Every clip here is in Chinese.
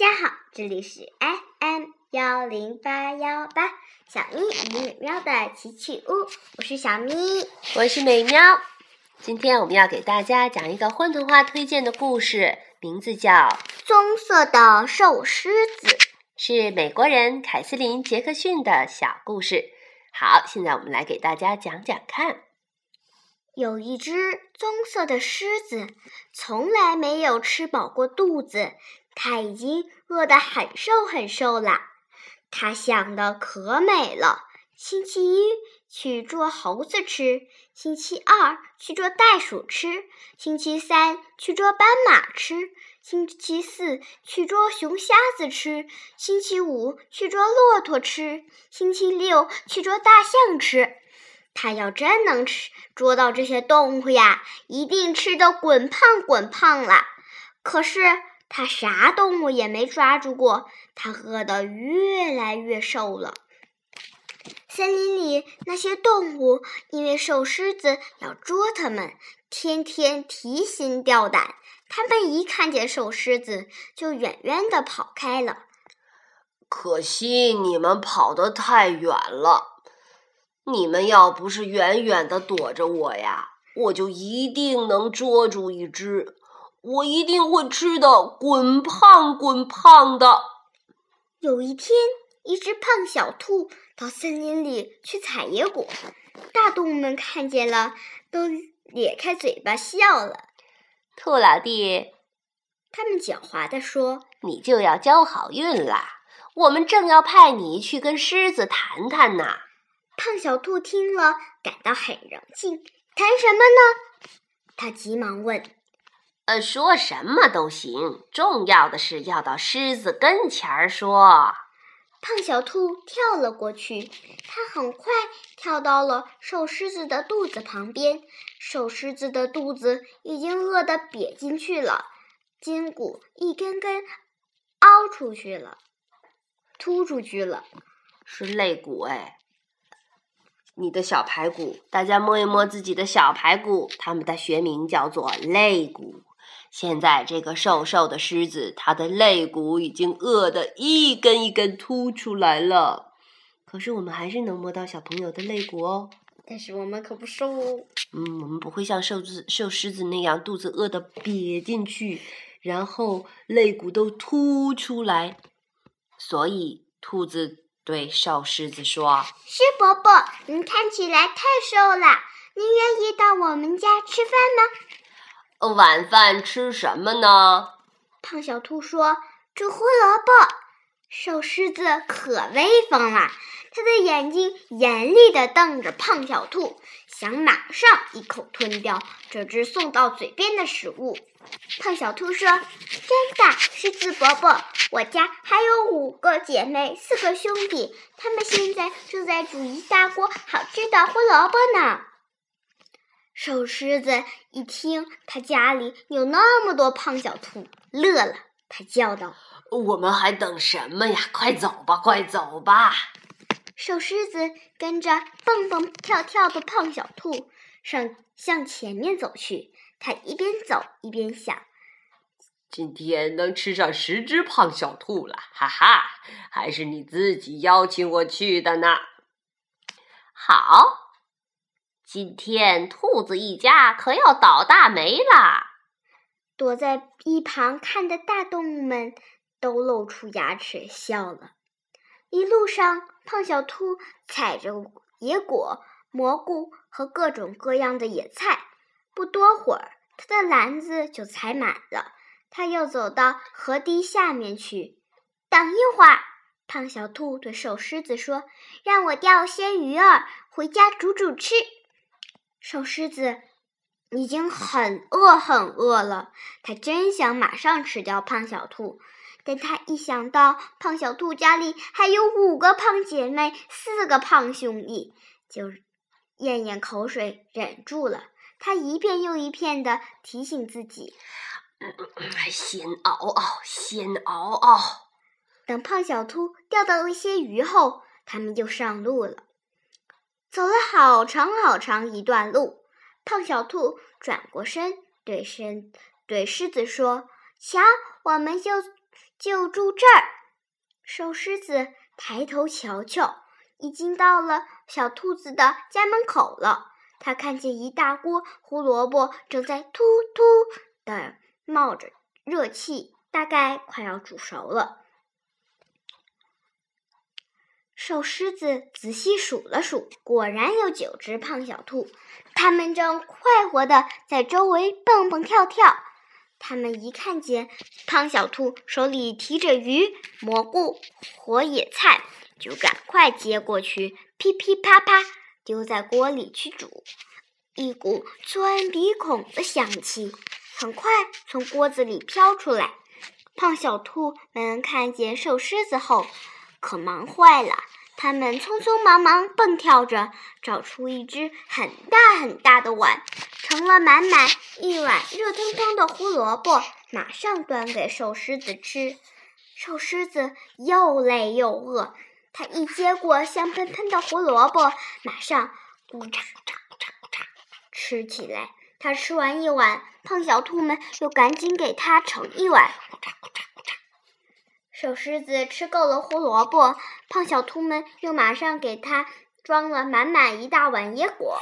家好，这里是 FM 幺零八幺八小咪与美妙的奇趣屋，我是小咪，我是美妙。今天我们要给大家讲一个混童话推荐的故事，名字叫《棕色的瘦狮子》，是美国人凯瑟琳·杰克逊的小故事。好，现在我们来给大家讲讲看。有一只棕色的狮子，从来没有吃饱过肚子，它已经饿得很瘦很瘦了。它想的可美了：星期一去捉猴子吃，星期二去捉袋鼠吃，星期三去捉斑马吃，星期四去捉熊瞎子吃，星期五去捉骆驼吃，星期六去捉大象吃。他要真能吃捉到这些动物呀，一定吃得滚胖滚胖了。可是他啥动物也没抓住过，他饿得越来越瘦了。森林里那些动物因为瘦狮子要捉它们，天天提心吊胆。他们一看见瘦狮子，就远远地跑开了。可惜你们跑得太远了。你们要不是远远的躲着我呀，我就一定能捉住一只，我一定会吃的滚胖滚胖的。有一天，一只胖小兔到森林里去采野果，大动物们看见了，都咧开嘴巴笑了。兔老弟，他们狡猾地说：“你就要交好运啦！我们正要派你去跟狮子谈谈呢。”胖小兔听了，感到很荣幸。谈什么呢？他急忙问。呃，说什么都行，重要的是要到狮子跟前儿说。胖小兔跳了过去，它很快跳到了瘦狮子的肚子旁边。瘦狮子的肚子已经饿得瘪进去了，筋骨一根根凹出去了，凸出去了，是肋骨哎。你的小排骨，大家摸一摸自己的小排骨，它们的学名叫做肋骨。现在这个瘦瘦的狮子，它的肋骨已经饿得一根一根凸出来了。可是我们还是能摸到小朋友的肋骨哦。但是我们可不瘦哦。嗯，我们不会像瘦子、瘦狮子那样，肚子饿得瘪进去，然后肋骨都凸出来。所以兔子。对瘦狮子说：“狮伯伯，您看起来太瘦了，您愿意到我们家吃饭吗？”“晚饭吃什么呢？”胖小兔说：“煮胡萝卜。”瘦狮子可威风了，他的眼睛严厉地瞪着胖小兔，想马上一口吞掉这只送到嘴边的食物。胖小兔说：“真的，狮子伯伯，我家还有五个姐妹，四个兄弟，他们现在正在煮一大锅好吃的胡萝卜呢。”瘦狮子一听他家里有那么多胖小兔，乐了，他叫道。我们还等什么呀？快走吧，快走吧！瘦狮子跟着蹦蹦跳跳的胖小兔上向前面走去。他一边走一边想：今天能吃上十只胖小兔了，哈哈！还是你自己邀请我去的呢。好，今天兔子一家可要倒大霉了。躲在一旁看的大动物们。都露出牙齿笑了。一路上，胖小兔采着野果、蘑菇和各种各样的野菜。不多会儿，他的篮子就采满了。他又走到河堤下面去。等一会儿，胖小兔对瘦狮子说：“让我钓些鱼儿回家煮煮吃。”瘦狮子已经很饿很饿了，他真想马上吃掉胖小兔。但他一想到胖小兔家里还有五个胖姐妹、四个胖兄弟，就咽咽口水，忍住了。他一遍又一遍地提醒自己：“先熬熬，先熬熬。”等胖小兔钓到一些鱼后，他们就上路了。走了好长好长一段路，胖小兔转过身，对身对狮子说。瞧，我们就就住这儿。瘦狮子抬头瞧瞧，已经到了小兔子的家门口了。他看见一大锅胡萝卜正在突突的冒着热气，大概快要煮熟了。瘦狮子仔细数了数，果然有九只胖小兔，它们正快活地在周围蹦蹦跳跳。它们一看见胖小兔手里提着鱼、蘑菇、活野菜，就赶快接过去，噼噼啪啪丢在锅里去煮。一股钻鼻孔的香气很快从锅子里飘出来。胖小兔们看见瘦狮子后，可忙坏了。他们匆匆忙忙蹦跳着，找出一只很大很大的碗，盛了满满一碗热腾腾的胡萝卜，马上端给瘦狮子吃。瘦狮子又累又饿，他一接过香喷喷的胡萝卜，马上咕嚓嚓嚓嚓吃起来。他吃完一碗，胖小兔们又赶紧给他盛一碗，瘦狮子吃够了胡萝卜，胖小兔们又马上给它装了满满一大碗野果。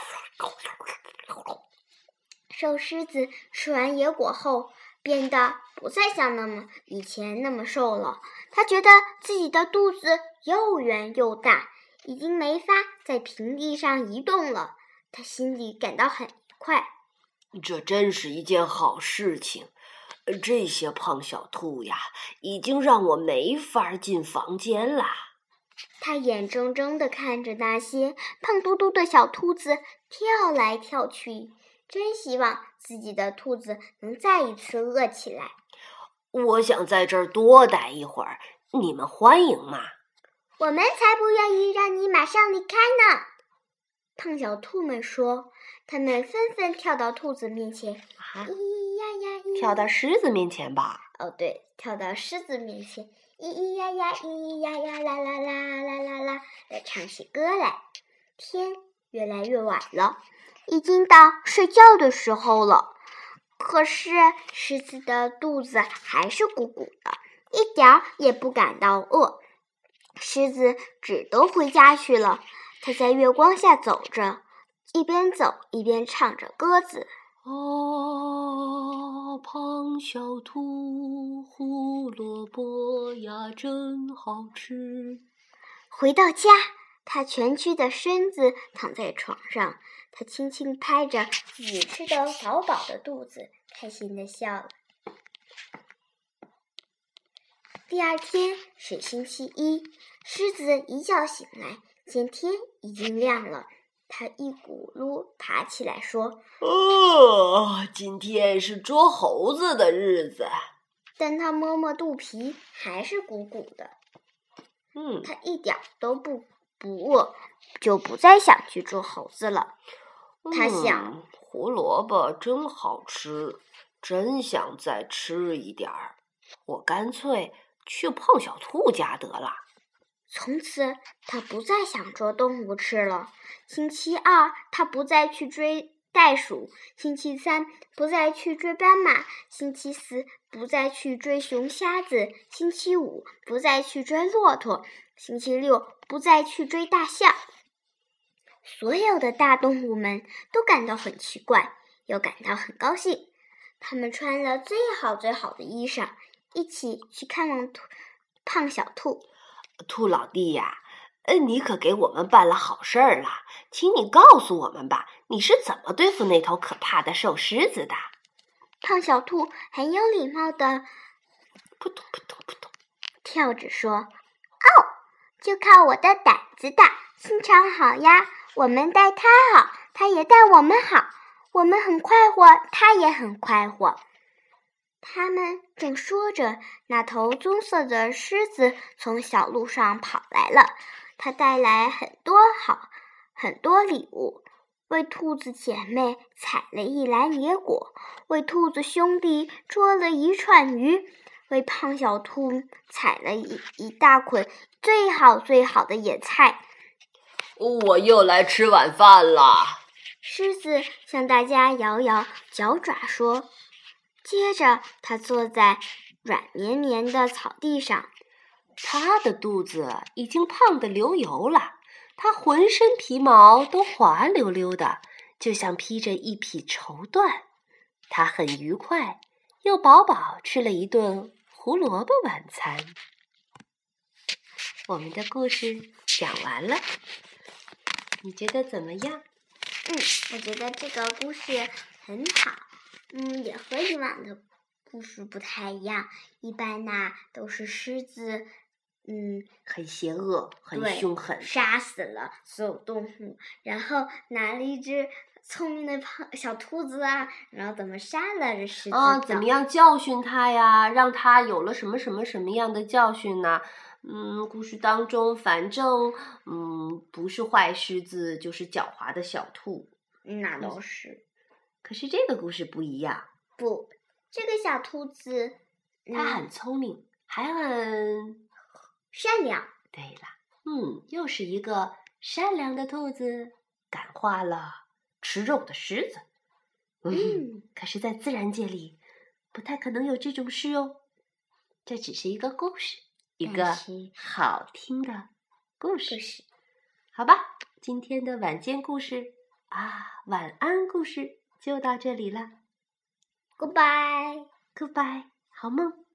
瘦狮子吃完野果后，变得不再像那么以前那么瘦了。他觉得自己的肚子又圆又大，已经没法在平地上移动了。他心里感到很快。这真是一件好事情。这些胖小兔呀，已经让我没法进房间啦。他眼睁睁地看着那些胖嘟嘟的小兔子跳来跳去，真希望自己的兔子能再一次饿起来。我想在这儿多待一会儿，你们欢迎吗？我们才不愿意让你马上离开呢！胖小兔们说，他们纷纷跳到兔子面前。啊！咿呀呀跳到狮子面前吧。哦，对，跳到狮子面前，咿咿呀呀，咿咿呀呀，啦啦啦啦啦啦，的唱起歌来。天越来越晚了，已经到睡觉的时候了。可是狮子的肚子还是鼓鼓的，一点儿也不感到饿。狮子只得回家去了。它在月光下走着，一边走一边唱着歌子。啊，胖小兔，胡萝卜呀，真好吃。回到家，他蜷曲的身子躺在床上，他轻轻拍着自己吃的饱饱的肚子，开心的笑了。第二天是星期一，狮子一觉醒来，见天已经亮了。他一骨碌爬起来说：“哦，今天是捉猴子的日子。”但他摸摸肚皮，还是鼓鼓的。嗯，他一点都不不饿，就不再想去捉猴子了。他想，胡萝卜真好吃，真想再吃一点儿。我干脆去胖小兔家得了。从此，他不再想捉动物吃了。星期二，他不再去追袋鼠；星期三，不再去追斑马；星期四，不再去追熊瞎子；星期五，不再去追骆驼；星期六，不再去追大象。所有的大动物们都感到很奇怪，又感到很高兴。他们穿了最好最好的衣裳，一起去看望兔胖小兔。兔老弟呀，嗯，你可给我们办了好事儿了，请你告诉我们吧，你是怎么对付那头可怕的瘦狮子的？胖小兔很有礼貌的扑通扑通扑通跳着说：“哦，就靠我的胆子大，心肠好呀！我们待它好，它也待我们好，我们很快活，它也很快活。”他们正说着，那头棕色的狮子从小路上跑来了。它带来很多好很多礼物，为兔子姐妹采了一篮野果，为兔子兄弟捉了一串鱼，为胖小兔采了一一大捆最好最好的野菜。我又来吃晚饭了。狮子向大家摇摇脚爪说。接着，他坐在软绵绵的草地上，他的肚子已经胖得流油了，他浑身皮毛都滑溜溜的，就像披着一匹绸缎。他很愉快，又饱饱吃了一顿胡萝卜晚餐。我们的故事讲完了，你觉得怎么样？嗯，我觉得这个故事很好。嗯，也和以往的故事不太一样。一般呢，都是狮子，嗯，很邪恶，很凶狠，杀死了所有动物，然后拿了一只聪明的胖小兔子啊，然后怎么杀了这狮子？啊，怎么样教训它呀？让它有了什么什么什么样的教训呢？嗯，故事当中，反正嗯，不是坏狮子，就是狡猾的小兔，那倒是。可是这个故事不一样，不，这个小兔子它很聪明，还很善良。对了，嗯，又是一个善良的兔子，感化了吃肉的狮子。嗯，可是，在自然界里，不太可能有这种事哦。这只是一个故事，一个好听的故事。好吧，今天的晚间故事啊，晚安故事。就到这里了，Goodbye，Goodbye，好梦。